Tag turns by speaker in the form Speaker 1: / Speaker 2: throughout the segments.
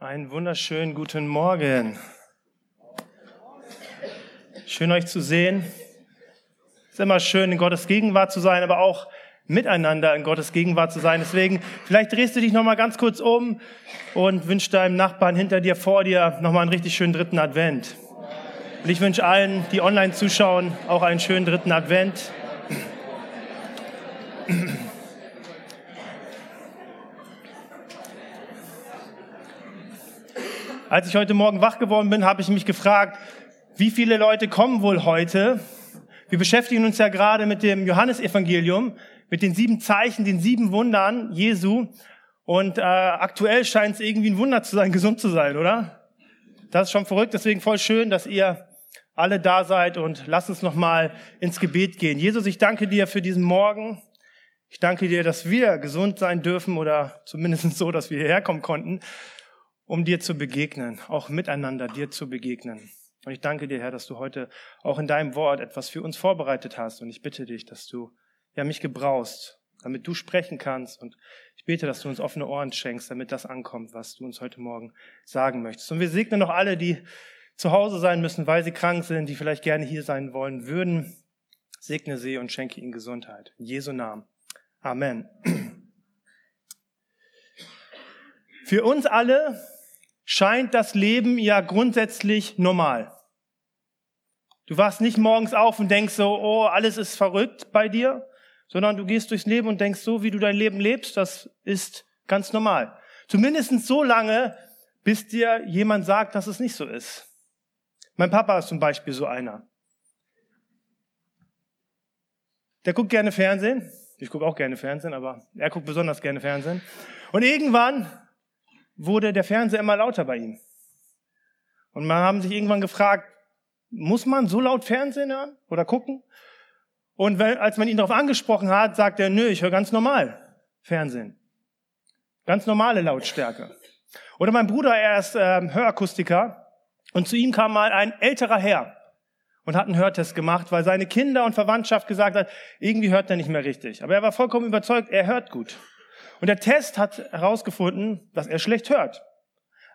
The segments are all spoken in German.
Speaker 1: Einen wunderschönen guten Morgen. Schön euch zu sehen. Es ist immer schön, in Gottes Gegenwart zu sein, aber auch miteinander in Gottes Gegenwart zu sein. Deswegen, vielleicht drehst du dich nochmal ganz kurz um und wünsch deinem Nachbarn hinter dir, vor dir nochmal einen richtig schönen dritten Advent. Und ich wünsche allen, die online zuschauen, auch einen schönen dritten Advent. Als ich heute Morgen wach geworden bin, habe ich mich gefragt, wie viele Leute kommen wohl heute? Wir beschäftigen uns ja gerade mit dem Johannesevangelium, mit den sieben Zeichen, den sieben Wundern Jesu. Und äh, aktuell scheint es irgendwie ein Wunder zu sein, gesund zu sein, oder? Das ist schon verrückt. Deswegen voll schön, dass ihr alle da seid und lasst uns noch mal ins Gebet gehen. Jesus, ich danke dir für diesen Morgen. Ich danke dir, dass wir gesund sein dürfen oder zumindest so, dass wir hierher kommen konnten um dir zu begegnen, auch miteinander dir zu begegnen. Und ich danke dir, Herr, dass du heute auch in deinem Wort etwas für uns vorbereitet hast. Und ich bitte dich, dass du ja mich gebrauchst, damit du sprechen kannst. Und ich bete, dass du uns offene Ohren schenkst, damit das ankommt, was du uns heute Morgen sagen möchtest. Und wir segnen noch alle, die zu Hause sein müssen, weil sie krank sind, die vielleicht gerne hier sein wollen würden. Segne sie und schenke ihnen Gesundheit. In Jesu Namen. Amen. Für uns alle scheint das Leben ja grundsätzlich normal. Du wachst nicht morgens auf und denkst so, oh, alles ist verrückt bei dir, sondern du gehst durchs Leben und denkst so, wie du dein Leben lebst, das ist ganz normal. Zumindest so lange, bis dir jemand sagt, dass es nicht so ist. Mein Papa ist zum Beispiel so einer. Der guckt gerne Fernsehen. Ich gucke auch gerne Fernsehen, aber er guckt besonders gerne Fernsehen. Und irgendwann wurde der Fernseher immer lauter bei ihm. Und man haben sich irgendwann gefragt, muss man so laut Fernsehen hören oder gucken? Und wenn, als man ihn darauf angesprochen hat, sagt er, nö, ich höre ganz normal Fernsehen. Ganz normale Lautstärke. Oder mein Bruder, er ist ähm, Hörakustiker und zu ihm kam mal ein älterer Herr und hat einen Hörtest gemacht, weil seine Kinder und Verwandtschaft gesagt hat, irgendwie hört er nicht mehr richtig. Aber er war vollkommen überzeugt, er hört gut. Und der Test hat herausgefunden, dass er schlecht hört.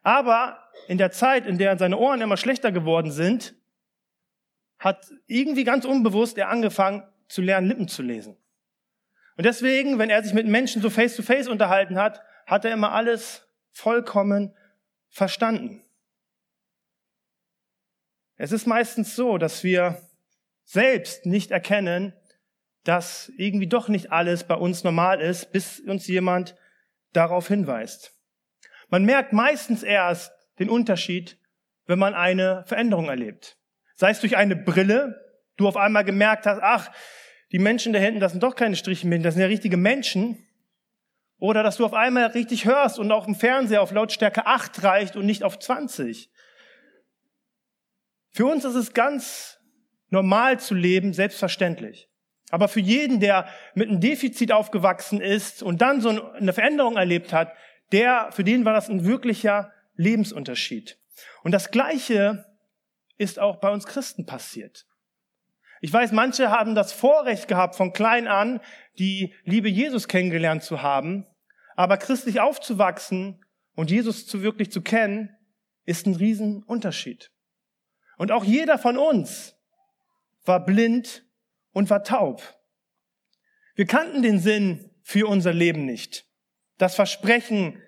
Speaker 1: Aber in der Zeit, in der seine Ohren immer schlechter geworden sind, hat irgendwie ganz unbewusst er angefangen zu lernen, Lippen zu lesen. Und deswegen, wenn er sich mit Menschen so face to face unterhalten hat, hat er immer alles vollkommen verstanden. Es ist meistens so, dass wir selbst nicht erkennen, dass irgendwie doch nicht alles bei uns normal ist, bis uns jemand darauf hinweist. Man merkt meistens erst den Unterschied, wenn man eine Veränderung erlebt. Sei es durch eine Brille, du auf einmal gemerkt hast, ach, die Menschen da hinten, das sind doch keine Striche das sind ja richtige Menschen. Oder dass du auf einmal richtig hörst und auch im Fernseher auf Lautstärke 8 reicht und nicht auf 20. Für uns ist es ganz normal zu leben, selbstverständlich. Aber für jeden, der mit einem Defizit aufgewachsen ist und dann so eine Veränderung erlebt hat, der, für den war das ein wirklicher Lebensunterschied. Und das Gleiche ist auch bei uns Christen passiert. Ich weiß, manche haben das Vorrecht gehabt, von klein an die Liebe Jesus kennengelernt zu haben, aber christlich aufzuwachsen und Jesus zu wirklich zu kennen, ist ein Riesenunterschied. Und auch jeder von uns war blind und war taub. Wir kannten den Sinn für unser Leben nicht. Das Versprechen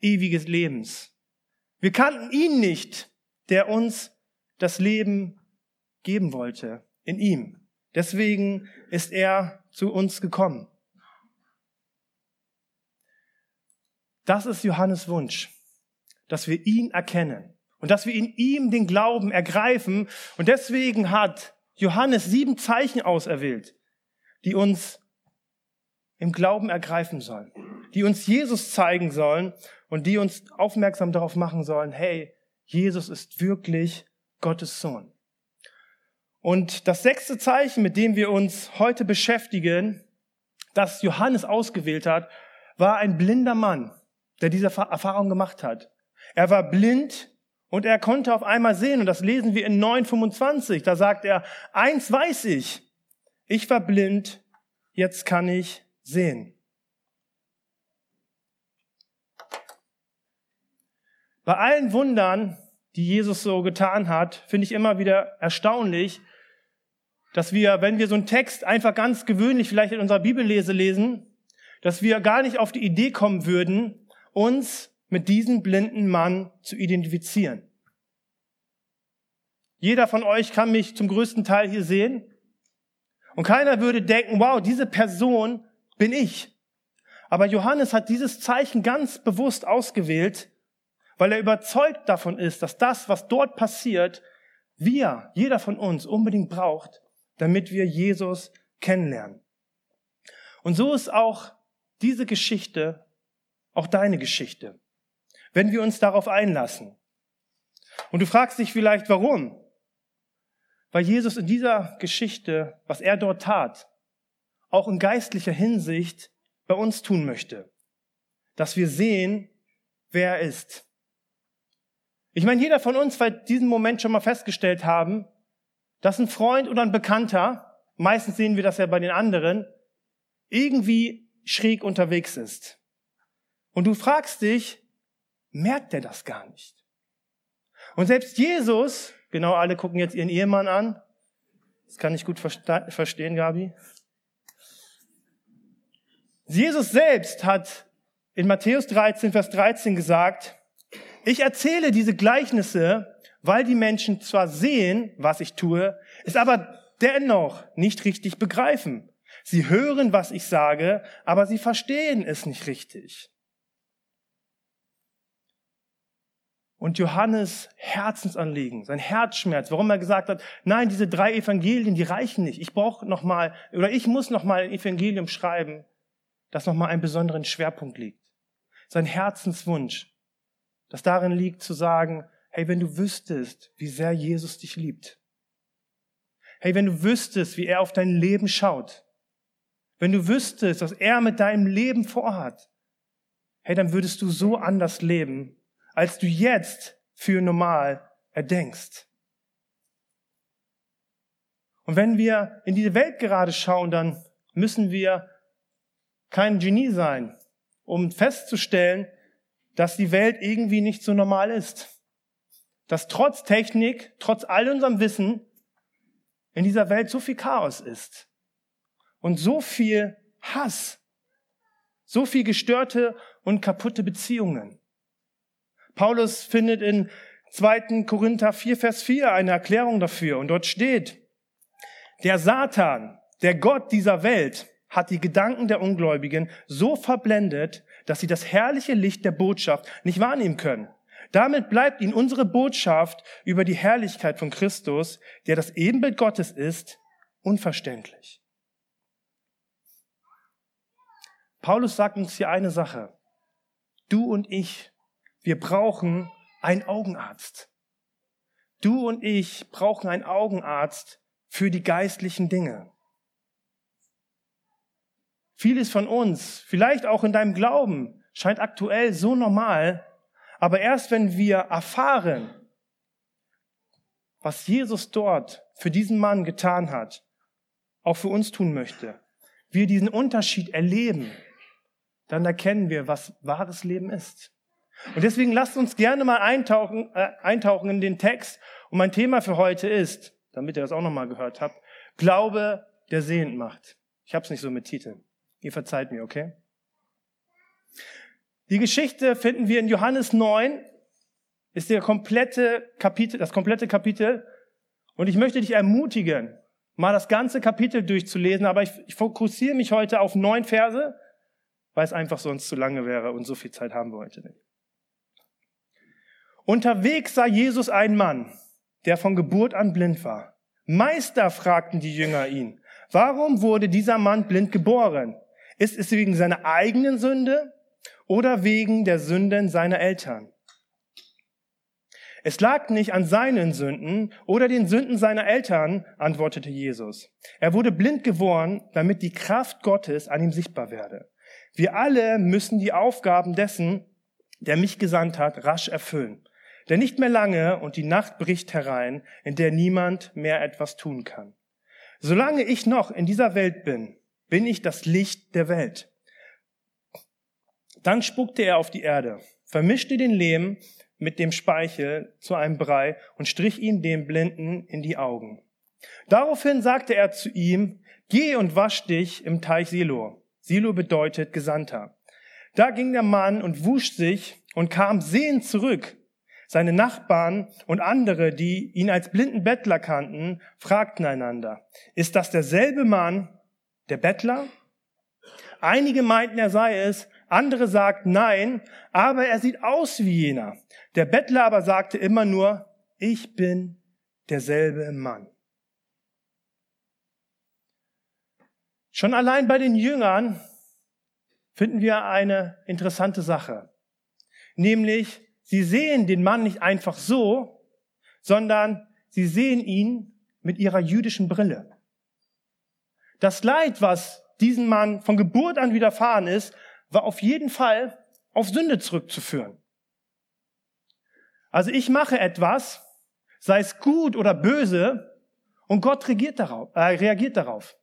Speaker 1: ewiges Lebens. Wir kannten ihn nicht, der uns das Leben geben wollte, in ihm. Deswegen ist er zu uns gekommen. Das ist Johannes Wunsch, dass wir ihn erkennen und dass wir in ihm den Glauben ergreifen. Und deswegen hat Johannes sieben Zeichen auserwählt, die uns im Glauben ergreifen sollen, die uns Jesus zeigen sollen und die uns aufmerksam darauf machen sollen, hey, Jesus ist wirklich Gottes Sohn. Und das sechste Zeichen, mit dem wir uns heute beschäftigen, das Johannes ausgewählt hat, war ein blinder Mann, der diese Erfahrung gemacht hat. Er war blind und er konnte auf einmal sehen, und das lesen wir in 9,25, da sagt er, eins weiß ich, ich war blind, jetzt kann ich sehen. Bei allen Wundern, die Jesus so getan hat, finde ich immer wieder erstaunlich, dass wir, wenn wir so einen Text einfach ganz gewöhnlich vielleicht in unserer Bibellese lesen, dass wir gar nicht auf die Idee kommen würden, uns mit diesem blinden Mann zu identifizieren. Jeder von euch kann mich zum größten Teil hier sehen. Und keiner würde denken, wow, diese Person bin ich. Aber Johannes hat dieses Zeichen ganz bewusst ausgewählt, weil er überzeugt davon ist, dass das, was dort passiert, wir, jeder von uns unbedingt braucht, damit wir Jesus kennenlernen. Und so ist auch diese Geschichte auch deine Geschichte, wenn wir uns darauf einlassen. Und du fragst dich vielleicht, warum? Weil Jesus in dieser Geschichte, was er dort tat, auch in geistlicher Hinsicht bei uns tun möchte. Dass wir sehen, wer er ist. Ich meine, jeder von uns wird diesen Moment schon mal festgestellt haben, dass ein Freund oder ein Bekannter, meistens sehen wir das ja bei den anderen, irgendwie schräg unterwegs ist. Und du fragst dich, merkt er das gar nicht? Und selbst Jesus, genau alle gucken jetzt ihren Ehemann an, das kann ich gut verstehen, Gabi. Jesus selbst hat in Matthäus 13, Vers 13 gesagt, ich erzähle diese Gleichnisse, weil die Menschen zwar sehen, was ich tue, es aber dennoch nicht richtig begreifen. Sie hören, was ich sage, aber sie verstehen es nicht richtig. Und Johannes Herzensanliegen, sein Herzschmerz, warum er gesagt hat, nein, diese drei Evangelien, die reichen nicht. Ich brauche noch mal oder ich muss noch mal ein Evangelium schreiben, das noch mal einen besonderen Schwerpunkt liegt. Sein Herzenswunsch, das darin liegt zu sagen, hey, wenn du wüsstest, wie sehr Jesus dich liebt. Hey, wenn du wüsstest, wie er auf dein Leben schaut. Wenn du wüsstest, was er mit deinem Leben vorhat. Hey, dann würdest du so anders leben, als du jetzt für normal erdenkst. Und wenn wir in diese Welt gerade schauen, dann müssen wir kein Genie sein, um festzustellen, dass die Welt irgendwie nicht so normal ist. Dass trotz Technik, trotz all unserem Wissen in dieser Welt so viel Chaos ist und so viel Hass, so viel gestörte und kaputte Beziehungen. Paulus findet in 2. Korinther 4, Vers 4 eine Erklärung dafür. Und dort steht, der Satan, der Gott dieser Welt, hat die Gedanken der Ungläubigen so verblendet, dass sie das herrliche Licht der Botschaft nicht wahrnehmen können. Damit bleibt ihnen unsere Botschaft über die Herrlichkeit von Christus, der das Ebenbild Gottes ist, unverständlich. Paulus sagt uns hier eine Sache. Du und ich wir brauchen einen Augenarzt. Du und ich brauchen einen Augenarzt für die geistlichen Dinge. Vieles von uns, vielleicht auch in deinem Glauben, scheint aktuell so normal, aber erst wenn wir erfahren, was Jesus dort für diesen Mann getan hat, auch für uns tun möchte, wir diesen Unterschied erleben, dann erkennen wir, was wahres Leben ist. Und deswegen lasst uns gerne mal eintauchen, äh, eintauchen in den Text. Und mein Thema für heute ist, damit ihr das auch nochmal gehört habt, Glaube, der sehend macht. Ich habe es nicht so mit Titeln. Ihr verzeiht mir, okay? Die Geschichte finden wir in Johannes 9, ist der komplette Kapitel, das komplette Kapitel. Und ich möchte dich ermutigen, mal das ganze Kapitel durchzulesen, aber ich, ich fokussiere mich heute auf neun Verse, weil es einfach sonst zu lange wäre und so viel Zeit haben wir heute nicht. Unterwegs sah Jesus einen Mann, der von Geburt an blind war. Meister, fragten die Jünger ihn, warum wurde dieser Mann blind geboren? Ist es wegen seiner eigenen Sünde oder wegen der Sünden seiner Eltern? Es lag nicht an seinen Sünden oder den Sünden seiner Eltern, antwortete Jesus. Er wurde blind geworden, damit die Kraft Gottes an ihm sichtbar werde. Wir alle müssen die Aufgaben dessen, der mich gesandt hat, rasch erfüllen. Denn nicht mehr lange und die Nacht bricht herein, in der niemand mehr etwas tun kann. Solange ich noch in dieser Welt bin, bin ich das Licht der Welt. Dann spuckte er auf die Erde, vermischte den Lehm mit dem Speichel zu einem Brei und strich ihm dem Blinden in die Augen. Daraufhin sagte er zu ihm, geh und wasch dich im Teich Silo. Silo bedeutet Gesandter. Da ging der Mann und wusch sich und kam sehend zurück. Seine Nachbarn und andere, die ihn als blinden Bettler kannten, fragten einander, ist das derselbe Mann, der Bettler? Einige meinten, er sei es, andere sagten nein, aber er sieht aus wie jener. Der Bettler aber sagte immer nur, ich bin derselbe Mann. Schon allein bei den Jüngern finden wir eine interessante Sache. Nämlich, sie sehen den Mann nicht einfach so, sondern sie sehen ihn mit ihrer jüdischen Brille. Das Leid, was diesem Mann von Geburt an widerfahren ist, war auf jeden Fall auf Sünde zurückzuführen. Also ich mache etwas, sei es gut oder böse, und Gott reagiert darauf. Äh, reagiert darauf.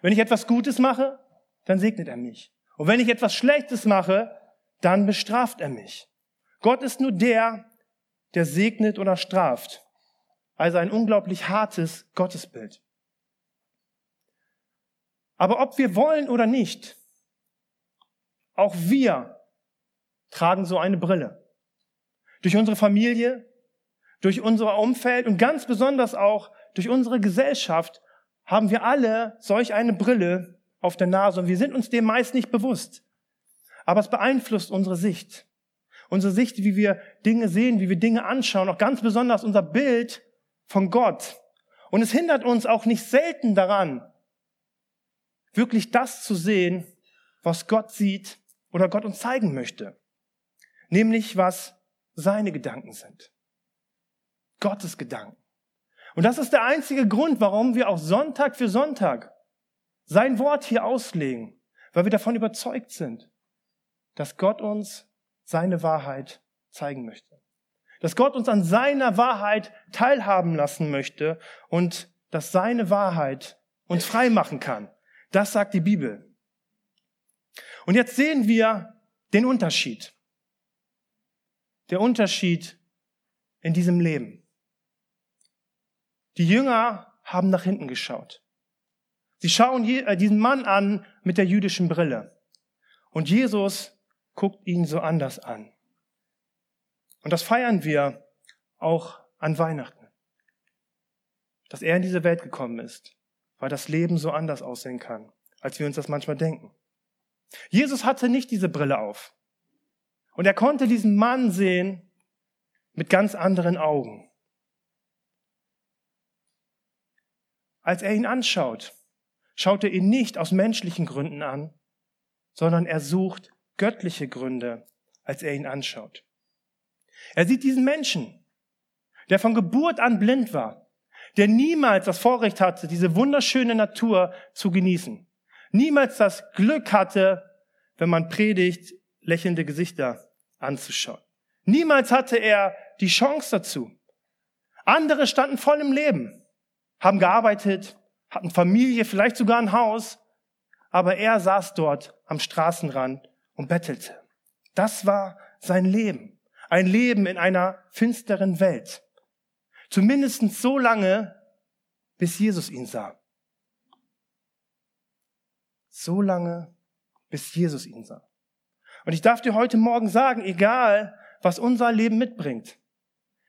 Speaker 1: Wenn ich etwas Gutes mache, dann segnet er mich. Und wenn ich etwas Schlechtes mache, dann bestraft er mich. Gott ist nur der, der segnet oder straft. Also ein unglaublich hartes Gottesbild. Aber ob wir wollen oder nicht, auch wir tragen so eine Brille. Durch unsere Familie, durch unser Umfeld und ganz besonders auch durch unsere Gesellschaft haben wir alle solch eine Brille auf der Nase und wir sind uns dem meist nicht bewusst. Aber es beeinflusst unsere Sicht. Unsere Sicht, wie wir Dinge sehen, wie wir Dinge anschauen, auch ganz besonders unser Bild von Gott. Und es hindert uns auch nicht selten daran, wirklich das zu sehen, was Gott sieht oder Gott uns zeigen möchte. Nämlich was seine Gedanken sind. Gottes Gedanken. Und das ist der einzige Grund, warum wir auch Sonntag für Sonntag sein Wort hier auslegen, weil wir davon überzeugt sind, dass Gott uns seine Wahrheit zeigen möchte. Dass Gott uns an seiner Wahrheit teilhaben lassen möchte und dass seine Wahrheit uns frei machen kann. Das sagt die Bibel. Und jetzt sehen wir den Unterschied. Der Unterschied in diesem Leben. Die Jünger haben nach hinten geschaut. Sie schauen äh, diesen Mann an mit der jüdischen Brille. Und Jesus guckt ihn so anders an. Und das feiern wir auch an Weihnachten. Dass er in diese Welt gekommen ist, weil das Leben so anders aussehen kann, als wir uns das manchmal denken. Jesus hatte nicht diese Brille auf. Und er konnte diesen Mann sehen mit ganz anderen Augen. Als er ihn anschaut, schaut er ihn nicht aus menschlichen Gründen an, sondern er sucht göttliche Gründe, als er ihn anschaut. Er sieht diesen Menschen, der von Geburt an blind war, der niemals das Vorrecht hatte, diese wunderschöne Natur zu genießen, niemals das Glück hatte, wenn man predigt, lächelnde Gesichter anzuschauen. Niemals hatte er die Chance dazu. Andere standen voll im Leben, haben gearbeitet, hatten Familie, vielleicht sogar ein Haus, aber er saß dort am Straßenrand und bettelte. Das war sein Leben. Ein Leben in einer finsteren Welt. Zumindest so lange, bis Jesus ihn sah. So lange, bis Jesus ihn sah. Und ich darf dir heute Morgen sagen, egal was unser Leben mitbringt,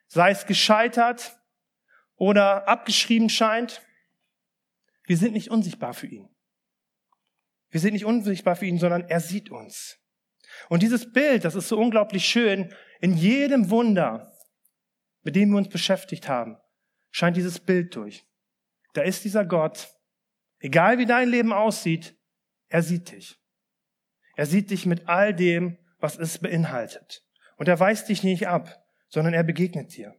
Speaker 1: sei es gescheitert oder abgeschrieben scheint, wir sind nicht unsichtbar für ihn. Wir sind nicht unsichtbar für ihn, sondern er sieht uns. Und dieses Bild, das ist so unglaublich schön, in jedem Wunder, mit dem wir uns beschäftigt haben, scheint dieses Bild durch. Da ist dieser Gott, egal wie dein Leben aussieht, er sieht dich. Er sieht dich mit all dem, was es beinhaltet. Und er weist dich nicht ab, sondern er begegnet dir.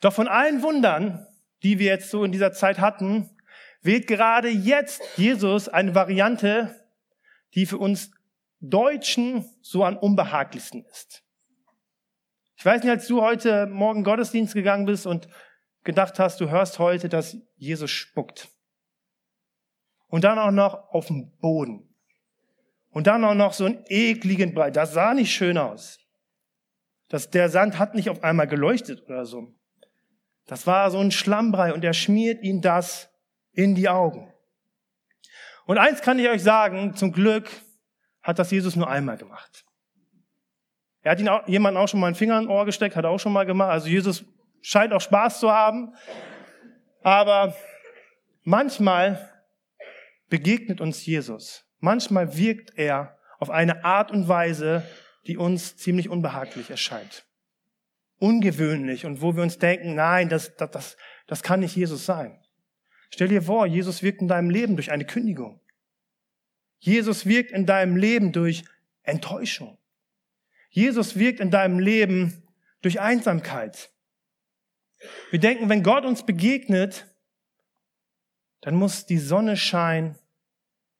Speaker 1: Doch von allen Wundern, die wir jetzt so in dieser Zeit hatten, wählt gerade jetzt Jesus eine Variante, die für uns Deutschen so am unbehaglichsten ist. Ich weiß nicht, als du heute Morgen Gottesdienst gegangen bist und gedacht hast, du hörst heute, dass Jesus spuckt. Und dann auch noch auf dem Boden. Und dann auch noch so einen ekligen Brei. Das sah nicht schön aus. dass der Sand hat nicht auf einmal geleuchtet oder so. Das war so ein Schlammbrei und er schmiert ihm das in die Augen. Und eins kann ich euch sagen, zum Glück hat das Jesus nur einmal gemacht. Er hat ihn auch, jemanden auch schon mal einen Finger in Ohr gesteckt, hat auch schon mal gemacht. Also Jesus scheint auch Spaß zu haben. Aber manchmal begegnet uns Jesus. Manchmal wirkt er auf eine Art und Weise, die uns ziemlich unbehaglich erscheint. Ungewöhnlich und wo wir uns denken, nein, das, das, das, das kann nicht Jesus sein. Stell dir vor, Jesus wirkt in deinem Leben durch eine Kündigung. Jesus wirkt in deinem Leben durch Enttäuschung. Jesus wirkt in deinem Leben durch Einsamkeit. Wir denken, wenn Gott uns begegnet, dann muss die Sonne scheinen,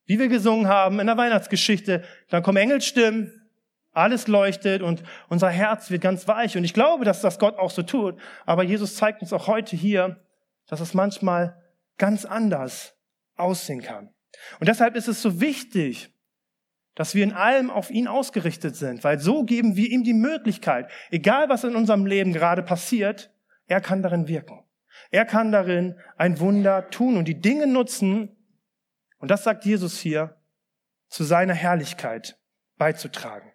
Speaker 1: wie wir gesungen haben in der Weihnachtsgeschichte. Dann kommen Engelstimmen, alles leuchtet und unser Herz wird ganz weich. Und ich glaube, dass das Gott auch so tut. Aber Jesus zeigt uns auch heute hier, dass es manchmal ganz anders aussehen kann. Und deshalb ist es so wichtig, dass wir in allem auf ihn ausgerichtet sind, weil so geben wir ihm die Möglichkeit, egal was in unserem Leben gerade passiert, er kann darin wirken. Er kann darin ein Wunder tun und die Dinge nutzen, und das sagt Jesus hier, zu seiner Herrlichkeit beizutragen.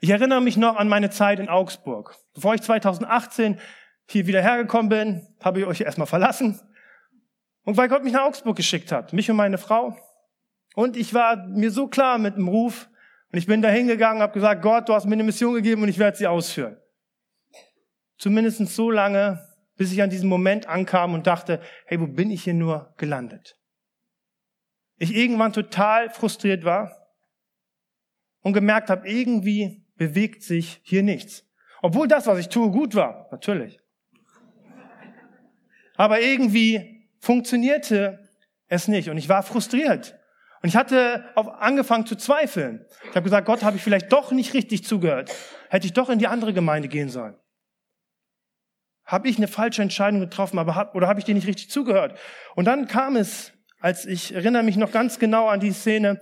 Speaker 1: Ich erinnere mich noch an meine Zeit in Augsburg. Bevor ich 2018 hier wieder hergekommen bin, habe ich euch erstmal verlassen. Und weil Gott mich nach Augsburg geschickt hat, mich und meine Frau. Und ich war mir so klar mit dem Ruf. Und ich bin da hingegangen, habe gesagt, Gott, du hast mir eine Mission gegeben und ich werde sie ausführen. Zumindest so lange, bis ich an diesen Moment ankam und dachte, hey, wo bin ich hier nur gelandet? Ich irgendwann total frustriert war und gemerkt habe, irgendwie bewegt sich hier nichts. Obwohl das, was ich tue, gut war, natürlich. Aber irgendwie funktionierte es nicht und ich war frustriert. Und ich hatte angefangen zu zweifeln. Ich habe gesagt, Gott, habe ich vielleicht doch nicht richtig zugehört. Hätte ich doch in die andere Gemeinde gehen sollen. Habe ich eine falsche Entscheidung getroffen, aber hab, oder habe ich dir nicht richtig zugehört? Und dann kam es, als ich erinnere mich noch ganz genau an die Szene,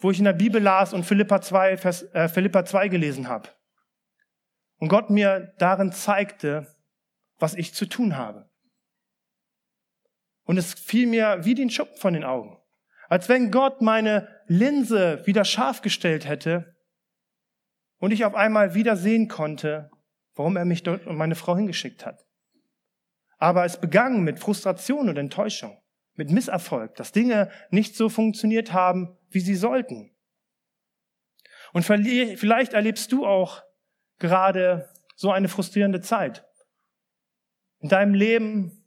Speaker 1: wo ich in der Bibel las und Philippa 2, Vers, äh, Philippa 2 gelesen habe. Und Gott mir darin zeigte, was ich zu tun habe. Und es fiel mir wie den Schuppen von den Augen. Als wenn Gott meine Linse wieder scharf gestellt hätte und ich auf einmal wieder sehen konnte, warum er mich dort und meine Frau hingeschickt hat. Aber es begann mit Frustration und Enttäuschung, mit Misserfolg, dass Dinge nicht so funktioniert haben, wie sie sollten. Und vielleicht erlebst du auch gerade so eine frustrierende Zeit. In deinem Leben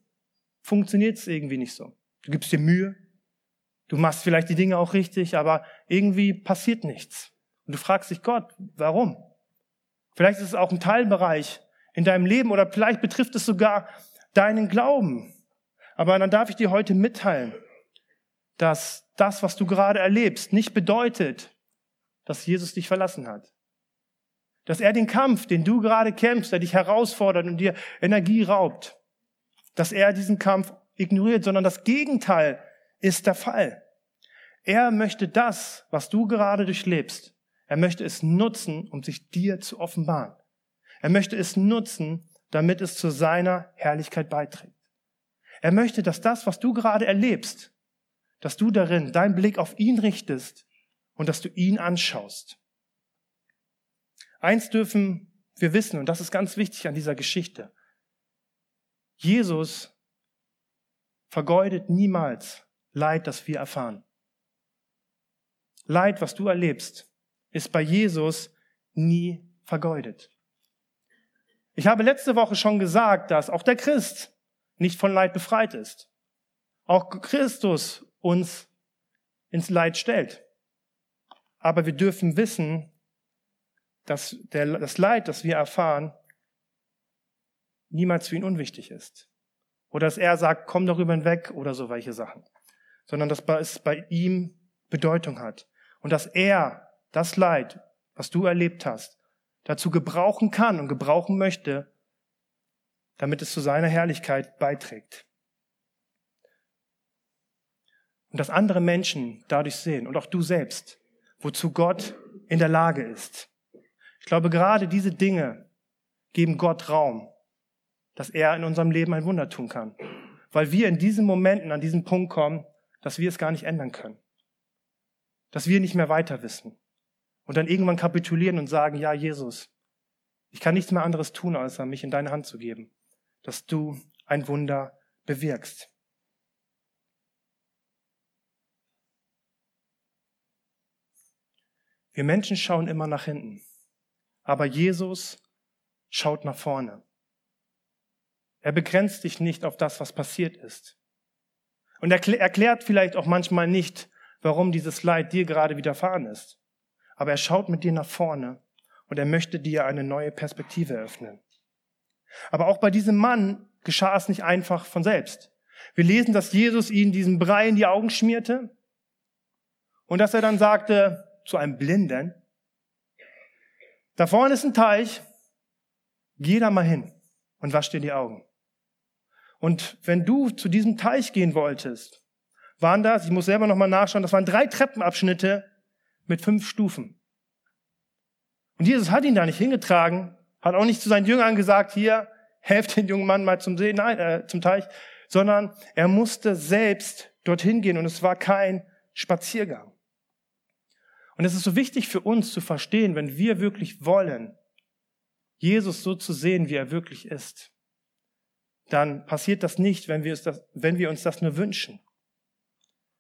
Speaker 1: funktioniert es irgendwie nicht so. Du gibst dir Mühe, du machst vielleicht die Dinge auch richtig, aber irgendwie passiert nichts. Und du fragst dich Gott, warum? Vielleicht ist es auch ein Teilbereich in deinem Leben oder vielleicht betrifft es sogar deinen Glauben. Aber dann darf ich dir heute mitteilen, dass das, was du gerade erlebst, nicht bedeutet, dass Jesus dich verlassen hat. Dass er den Kampf, den du gerade kämpfst, der dich herausfordert und dir Energie raubt, dass er diesen Kampf ignoriert, sondern das Gegenteil ist der Fall. Er möchte das, was du gerade durchlebst, er möchte es nutzen, um sich dir zu offenbaren. Er möchte es nutzen, damit es zu seiner Herrlichkeit beiträgt. Er möchte, dass das, was du gerade erlebst, dass du darin deinen Blick auf ihn richtest und dass du ihn anschaust. Eins dürfen wir wissen, und das ist ganz wichtig an dieser Geschichte. Jesus vergeudet niemals Leid, das wir erfahren. Leid, was du erlebst, ist bei Jesus nie vergeudet. Ich habe letzte Woche schon gesagt, dass auch der Christ nicht von Leid befreit ist. Auch Christus uns ins Leid stellt. Aber wir dürfen wissen, dass der, das Leid, das wir erfahren, niemals für ihn unwichtig ist. Oder dass er sagt, komm darüber hinweg oder so welche Sachen. Sondern dass es bei ihm Bedeutung hat. Und dass er das Leid, was du erlebt hast, dazu gebrauchen kann und gebrauchen möchte, damit es zu seiner Herrlichkeit beiträgt. Und dass andere Menschen dadurch sehen und auch du selbst, wozu Gott in der Lage ist. Ich glaube, gerade diese Dinge geben Gott Raum, dass er in unserem Leben ein Wunder tun kann. Weil wir in diesen Momenten an diesen Punkt kommen, dass wir es gar nicht ändern können. Dass wir nicht mehr weiter wissen. Und dann irgendwann kapitulieren und sagen, ja, Jesus, ich kann nichts mehr anderes tun, außer mich in deine Hand zu geben, dass du ein Wunder bewirkst. Wir Menschen schauen immer nach hinten, aber Jesus schaut nach vorne. Er begrenzt dich nicht auf das, was passiert ist. Und er erklärt vielleicht auch manchmal nicht, warum dieses Leid dir gerade widerfahren ist. Aber er schaut mit dir nach vorne und er möchte dir eine neue Perspektive öffnen. Aber auch bei diesem Mann geschah es nicht einfach von selbst. Wir lesen, dass Jesus ihn diesen Brei in die Augen schmierte und dass er dann sagte zu einem Blinden, da vorne ist ein Teich, geh da mal hin und wasch dir die Augen. Und wenn du zu diesem Teich gehen wolltest, waren das, ich muss selber nochmal nachschauen, das waren drei Treppenabschnitte mit fünf Stufen. Und Jesus hat ihn da nicht hingetragen, hat auch nicht zu seinen Jüngern gesagt, hier, helft den jungen Mann mal zum See, nein, äh, zum Teich, sondern er musste selbst dorthin gehen und es war kein Spaziergang. Und es ist so wichtig für uns zu verstehen, wenn wir wirklich wollen, Jesus so zu sehen, wie er wirklich ist, dann passiert das nicht, wenn wir, das, wenn wir uns das nur wünschen.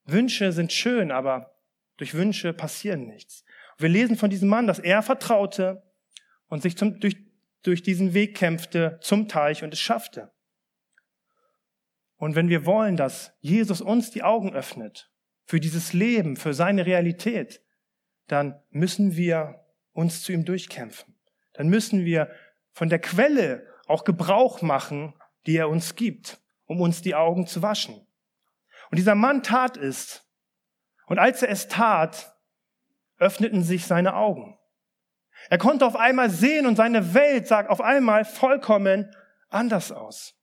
Speaker 1: Wünsche sind schön, aber durch Wünsche passieren nichts. Wir lesen von diesem Mann, dass er vertraute und sich zum, durch, durch diesen Weg kämpfte zum Teich und es schaffte. Und wenn wir wollen, dass Jesus uns die Augen öffnet für dieses Leben, für seine Realität, dann müssen wir uns zu ihm durchkämpfen. Dann müssen wir von der Quelle auch Gebrauch machen, die er uns gibt, um uns die Augen zu waschen. Und dieser Mann tat es. Und als er es tat, öffneten sich seine Augen. Er konnte auf einmal sehen und seine Welt sah auf einmal vollkommen anders aus.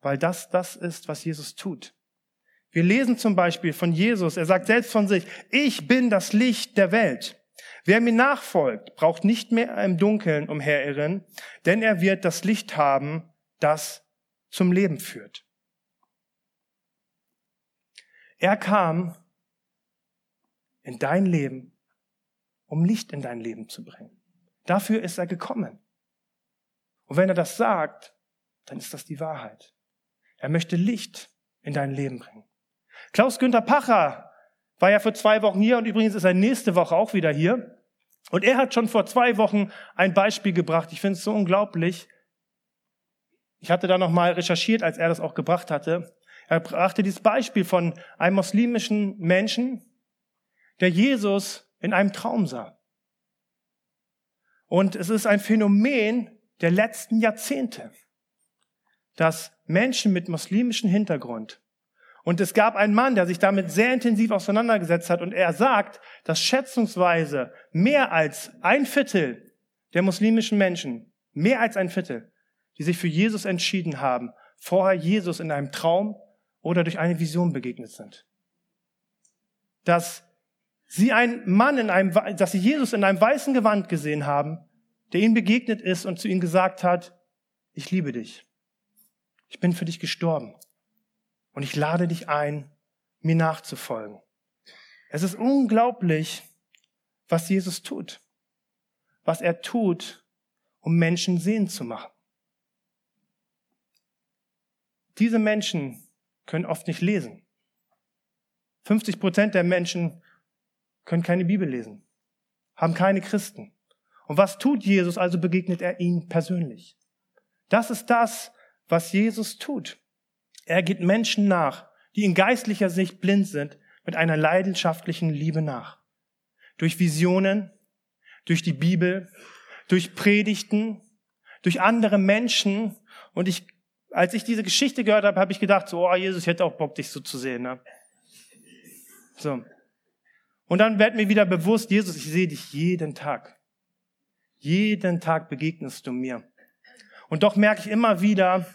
Speaker 1: Weil das das ist, was Jesus tut. Wir lesen zum Beispiel von Jesus, er sagt selbst von sich, ich bin das Licht der Welt. Wer mir nachfolgt, braucht nicht mehr im Dunkeln umherirren, denn er wird das Licht haben, das zum Leben führt. Er kam in dein Leben, um Licht in dein Leben zu bringen. Dafür ist er gekommen. Und wenn er das sagt, dann ist das die Wahrheit. Er möchte Licht in dein Leben bringen. Klaus Günther Pacher war ja vor zwei Wochen hier und übrigens ist er nächste Woche auch wieder hier. Und er hat schon vor zwei Wochen ein Beispiel gebracht. Ich finde es so unglaublich. Ich hatte da nochmal recherchiert, als er das auch gebracht hatte. Er brachte dieses Beispiel von einem muslimischen Menschen, der Jesus in einem Traum sah. Und es ist ein Phänomen der letzten Jahrzehnte, dass Menschen mit muslimischem Hintergrund und es gab einen Mann, der sich damit sehr intensiv auseinandergesetzt hat und er sagt, dass schätzungsweise mehr als ein Viertel der muslimischen Menschen, mehr als ein Viertel, die sich für Jesus entschieden haben, vorher Jesus in einem Traum oder durch eine Vision begegnet sind. Dass sie einen Mann in einem, dass sie Jesus in einem weißen Gewand gesehen haben, der ihnen begegnet ist und zu ihnen gesagt hat, ich liebe dich. Ich bin für dich gestorben. Und ich lade dich ein, mir nachzufolgen. Es ist unglaublich, was Jesus tut. Was er tut, um Menschen sehen zu machen. Diese Menschen können oft nicht lesen. 50 Prozent der Menschen können keine Bibel lesen, haben keine Christen. Und was tut Jesus? Also begegnet er ihnen persönlich. Das ist das, was Jesus tut. Er geht Menschen nach, die in geistlicher Sicht blind sind, mit einer leidenschaftlichen Liebe nach. Durch Visionen, durch die Bibel, durch Predigten, durch andere Menschen. Und ich, als ich diese Geschichte gehört habe, habe ich gedacht, so, oh, Jesus, ich hätte auch Bock, dich so zu sehen. Ne? So. Und dann wird mir wieder bewusst, Jesus, ich sehe dich jeden Tag. Jeden Tag begegnest du mir. Und doch merke ich immer wieder,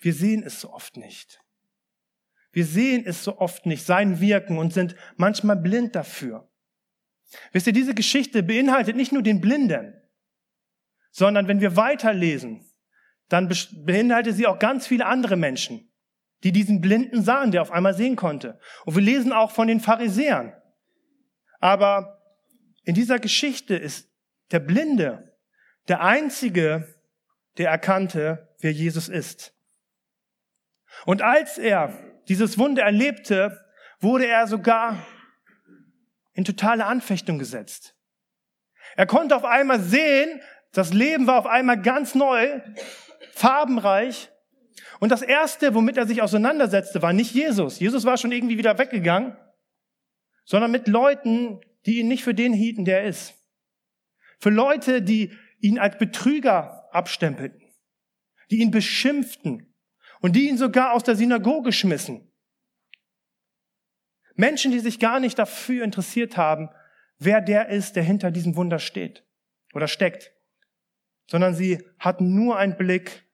Speaker 1: wir sehen es so oft nicht. Wir sehen es so oft nicht, sein Wirken und sind manchmal blind dafür. Wisst ihr, diese Geschichte beinhaltet nicht nur den Blinden, sondern wenn wir weiterlesen, dann beinhaltet sie auch ganz viele andere Menschen, die diesen Blinden sahen, der auf einmal sehen konnte. Und wir lesen auch von den Pharisäern. Aber in dieser Geschichte ist der Blinde der Einzige, der erkannte, wer Jesus ist. Und als er dieses Wunder erlebte, wurde er sogar in totale Anfechtung gesetzt. Er konnte auf einmal sehen, das Leben war auf einmal ganz neu, farbenreich. Und das Erste, womit er sich auseinandersetzte, war nicht Jesus. Jesus war schon irgendwie wieder weggegangen, sondern mit Leuten, die ihn nicht für den hielten, der er ist. Für Leute, die ihn als Betrüger abstempelten, die ihn beschimpften und die ihn sogar aus der Synagoge schmissen. Menschen, die sich gar nicht dafür interessiert haben, wer der ist, der hinter diesem Wunder steht oder steckt, sondern sie hatten nur einen Blick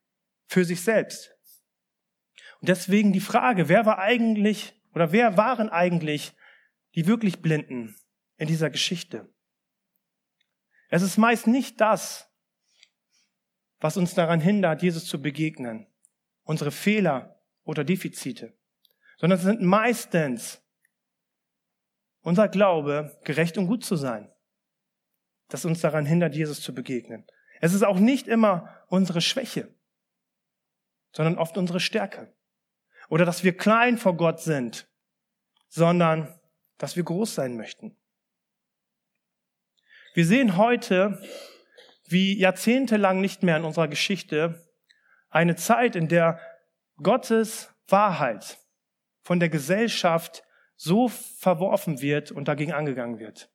Speaker 1: für sich selbst. Und deswegen die Frage, wer war eigentlich oder wer waren eigentlich die wirklich Blinden in dieser Geschichte? Es ist meist nicht das, was uns daran hindert, Jesus zu begegnen, unsere Fehler oder Defizite, sondern es sind meistens unser Glaube, gerecht und gut zu sein, das uns daran hindert, Jesus zu begegnen. Es ist auch nicht immer unsere Schwäche, sondern oft unsere Stärke. Oder dass wir klein vor Gott sind, sondern dass wir groß sein möchten. Wir sehen heute, wie jahrzehntelang nicht mehr in unserer Geschichte eine Zeit, in der Gottes Wahrheit von der Gesellschaft so verworfen wird und dagegen angegangen wird.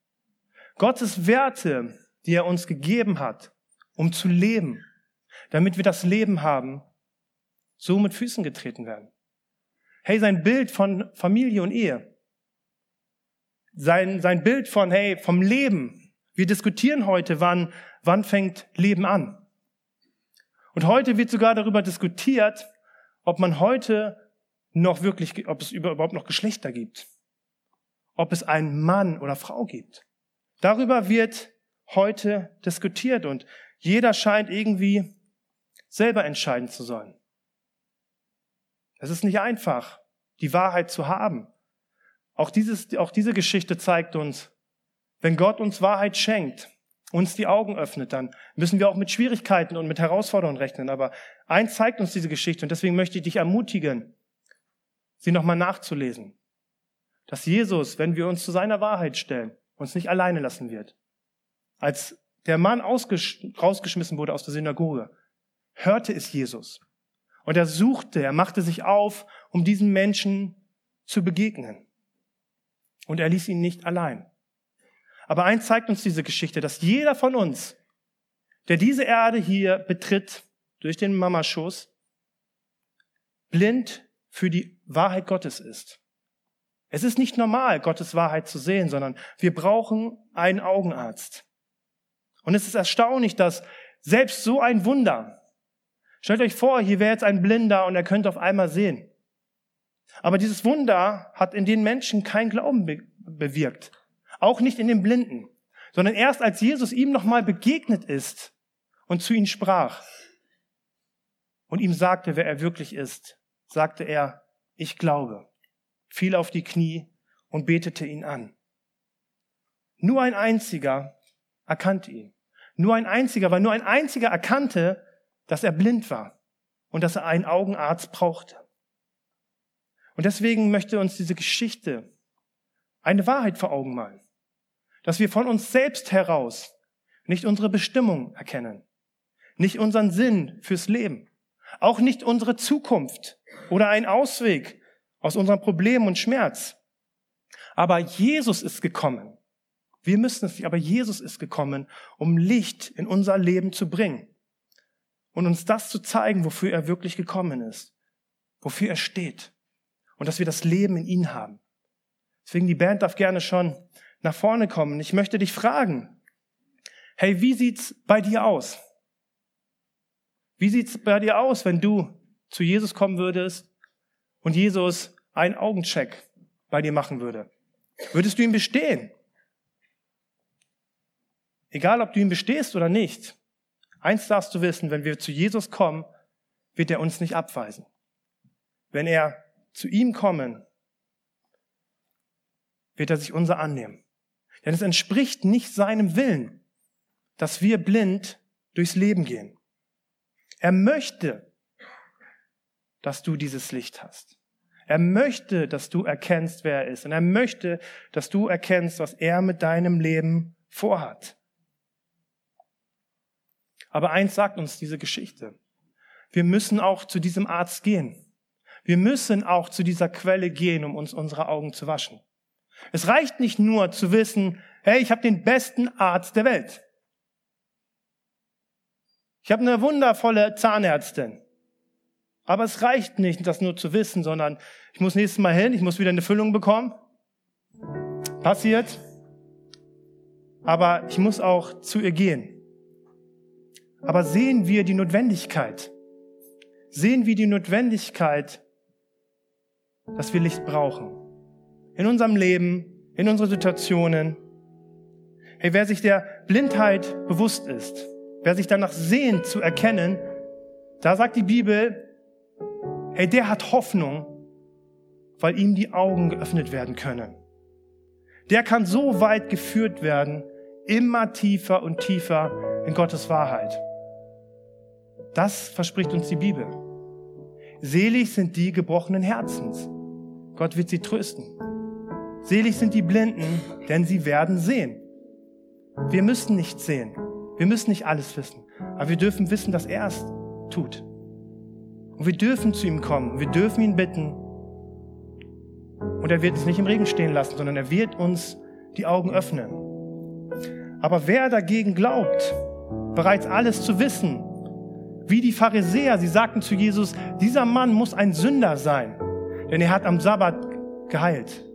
Speaker 1: Gottes Werte, die er uns gegeben hat, um zu leben, damit wir das Leben haben, so mit Füßen getreten werden. Hey, sein Bild von Familie und Ehe, sein, sein Bild von, hey, vom Leben. Wir diskutieren heute, wann, wann fängt Leben an? Und heute wird sogar darüber diskutiert, ob man heute noch wirklich, ob es überhaupt noch Geschlechter gibt. Ob es einen Mann oder Frau gibt. Darüber wird heute diskutiert und jeder scheint irgendwie selber entscheiden zu sollen. Es ist nicht einfach, die Wahrheit zu haben. Auch, dieses, auch diese Geschichte zeigt uns, wenn Gott uns Wahrheit schenkt, uns die Augen öffnet, dann müssen wir auch mit Schwierigkeiten und mit Herausforderungen rechnen. Aber eins zeigt uns diese Geschichte und deswegen möchte ich dich ermutigen, sie nochmal nachzulesen. Dass Jesus, wenn wir uns zu seiner Wahrheit stellen, uns nicht alleine lassen wird. Als der Mann rausgeschmissen wurde aus der Synagoge, hörte es Jesus. Und er suchte, er machte sich auf, um diesen Menschen zu begegnen. Und er ließ ihn nicht allein. Aber eins zeigt uns diese Geschichte, dass jeder von uns, der diese Erde hier betritt, durch den Mamaschoß, blind für die Wahrheit Gottes ist. Es ist nicht normal, Gottes Wahrheit zu sehen, sondern wir brauchen einen Augenarzt. Und es ist erstaunlich, dass selbst so ein Wunder, stellt euch vor, hier wäre jetzt ein Blinder und er könnte auf einmal sehen. Aber dieses Wunder hat in den Menschen kein Glauben be bewirkt. Auch nicht in den Blinden, sondern erst als Jesus ihm nochmal begegnet ist und zu ihm sprach und ihm sagte, wer er wirklich ist, sagte er, ich glaube, fiel auf die Knie und betete ihn an. Nur ein einziger erkannte ihn. Nur ein einziger, weil nur ein einziger erkannte, dass er blind war und dass er einen Augenarzt brauchte. Und deswegen möchte uns diese Geschichte eine Wahrheit vor Augen malen dass wir von uns selbst heraus nicht unsere Bestimmung erkennen, nicht unseren Sinn fürs Leben, auch nicht unsere Zukunft oder einen Ausweg aus unserem Problem und Schmerz. Aber Jesus ist gekommen. Wir müssen es nicht, aber Jesus ist gekommen, um Licht in unser Leben zu bringen und uns das zu zeigen, wofür er wirklich gekommen ist, wofür er steht und dass wir das Leben in ihn haben. Deswegen die Band darf gerne schon nach vorne kommen. Ich möchte dich fragen, hey, wie sieht's bei dir aus? Wie sieht's bei dir aus, wenn du zu Jesus kommen würdest und Jesus einen Augencheck bei dir machen würde? Würdest du ihm bestehen? egal ob du ihn bestehst oder nicht, eins darfst du wissen, wenn wir zu Jesus kommen, wird er uns nicht abweisen. Wenn er zu ihm kommen, wird er sich unser annehmen. Denn es entspricht nicht seinem Willen, dass wir blind durchs Leben gehen. Er möchte, dass du dieses Licht hast. Er möchte, dass du erkennst, wer er ist. Und er möchte, dass du erkennst, was er mit deinem Leben vorhat. Aber eins sagt uns diese Geschichte. Wir müssen auch zu diesem Arzt gehen. Wir müssen auch zu dieser Quelle gehen, um uns unsere Augen zu waschen. Es reicht nicht nur zu wissen, hey, ich habe den besten Arzt der Welt. Ich habe eine wundervolle Zahnärztin. Aber es reicht nicht, das nur zu wissen, sondern ich muss nächstes Mal hin, ich muss wieder eine Füllung bekommen. Passiert. Aber ich muss auch zu ihr gehen. Aber sehen wir die Notwendigkeit? Sehen wir die Notwendigkeit, dass wir Licht brauchen? In unserem Leben, in unseren Situationen. Hey, wer sich der Blindheit bewusst ist, wer sich danach sehnt zu erkennen, da sagt die Bibel, hey, der hat Hoffnung, weil ihm die Augen geöffnet werden können. Der kann so weit geführt werden, immer tiefer und tiefer in Gottes Wahrheit. Das verspricht uns die Bibel. Selig sind die gebrochenen Herzens. Gott wird sie trösten. Selig sind die Blinden, denn sie werden sehen. Wir müssen nicht sehen. Wir müssen nicht alles wissen. Aber wir dürfen wissen, dass er es tut. Und wir dürfen zu ihm kommen. Wir dürfen ihn bitten. Und er wird uns nicht im Regen stehen lassen, sondern er wird uns die Augen öffnen. Aber wer dagegen glaubt, bereits alles zu wissen, wie die Pharisäer, sie sagten zu Jesus, dieser Mann muss ein Sünder sein, denn er hat am Sabbat geheilt.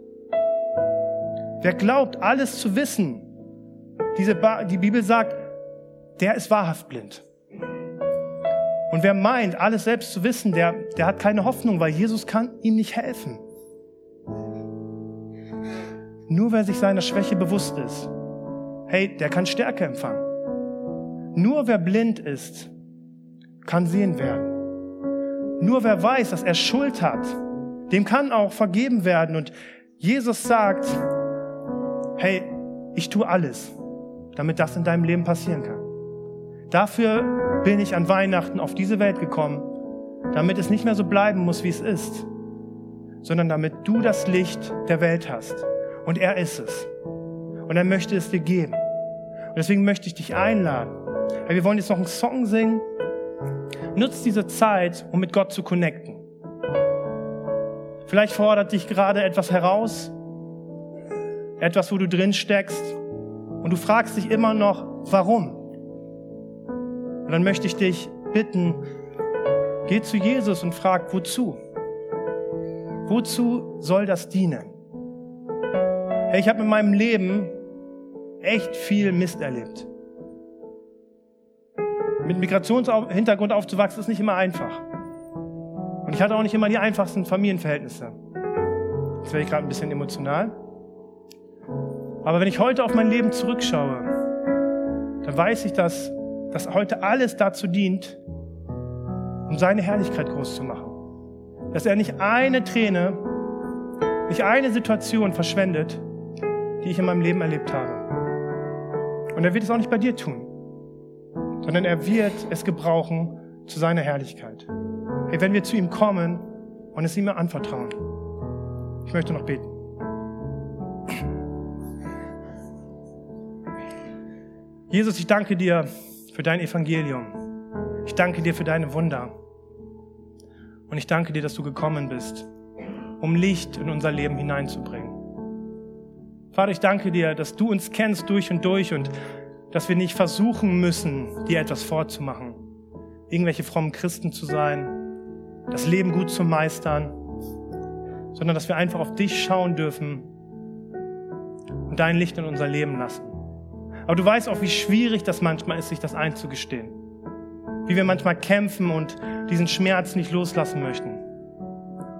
Speaker 1: Wer glaubt, alles zu wissen, diese ba die Bibel sagt, der ist wahrhaft blind. Und wer meint, alles selbst zu wissen, der, der hat keine Hoffnung, weil Jesus kann ihm nicht helfen. Nur wer sich seiner Schwäche bewusst ist, hey, der kann Stärke empfangen. Nur wer blind ist, kann sehen werden. Nur wer weiß, dass er Schuld hat, dem kann auch vergeben werden. Und Jesus sagt, hey, ich tue alles, damit das in deinem Leben passieren kann. Dafür bin ich an Weihnachten auf diese Welt gekommen, damit es nicht mehr so bleiben muss, wie es ist, sondern damit du das Licht der Welt hast. Und er ist es. Und er möchte es dir geben. Und deswegen möchte ich dich einladen. Wir wollen jetzt noch einen Song singen. Nutz diese Zeit, um mit Gott zu connecten. Vielleicht fordert dich gerade etwas heraus, etwas, wo du drin steckst und du fragst dich immer noch, warum? Und dann möchte ich dich bitten, geh zu Jesus und frag, wozu? Wozu soll das dienen? Hey, ich habe in meinem Leben echt viel Mist erlebt. Mit Migrationshintergrund aufzuwachsen ist nicht immer einfach. Und ich hatte auch nicht immer die einfachsten Familienverhältnisse. Jetzt werde ich gerade ein bisschen emotional. Aber wenn ich heute auf mein Leben zurückschaue, dann weiß ich, dass, dass heute alles dazu dient, um seine Herrlichkeit groß zu machen. Dass er nicht eine Träne, nicht eine Situation verschwendet, die ich in meinem Leben erlebt habe. Und er wird es auch nicht bei dir tun sondern er wird es gebrauchen zu seiner Herrlichkeit. Hey, wenn wir zu ihm kommen und es ihm anvertrauen. Ich möchte noch beten. Jesus, ich danke dir für dein Evangelium. Ich danke dir für deine Wunder. Und ich danke dir, dass du gekommen bist, um Licht in unser Leben hineinzubringen. Vater, ich danke dir, dass du uns kennst durch und durch und dass wir nicht versuchen müssen, dir etwas vorzumachen, irgendwelche frommen Christen zu sein, das Leben gut zu meistern, sondern dass wir einfach auf dich schauen dürfen und dein Licht in unser Leben lassen. Aber du weißt auch, wie schwierig das manchmal ist, sich das einzugestehen. Wie wir manchmal kämpfen und diesen Schmerz nicht loslassen möchten.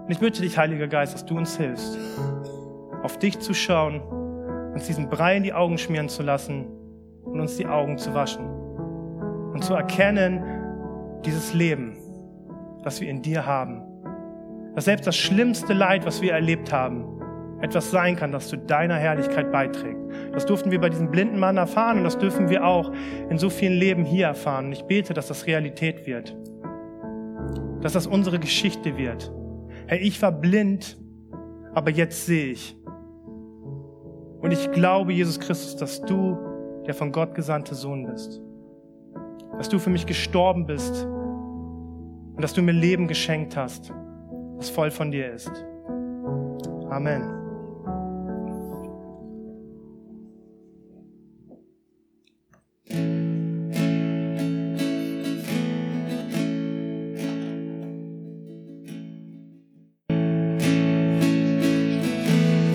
Speaker 1: Und ich bitte dich, Heiliger Geist, dass du uns hilfst, auf dich zu schauen, uns diesen Brei in die Augen schmieren zu lassen und uns die Augen zu waschen und zu erkennen, dieses Leben, das wir in dir haben, dass selbst das schlimmste Leid, was wir erlebt haben, etwas sein kann, das zu deiner Herrlichkeit beiträgt. Das durften wir bei diesem blinden Mann erfahren und das dürfen wir auch in so vielen Leben hier erfahren. Und ich bete, dass das Realität wird. Dass das unsere Geschichte wird. Herr, ich war blind, aber jetzt sehe ich. Und ich glaube, Jesus Christus, dass du der von Gott gesandte Sohn bist. Dass du für mich gestorben bist und dass du mir Leben geschenkt hast, das voll von dir ist. Amen.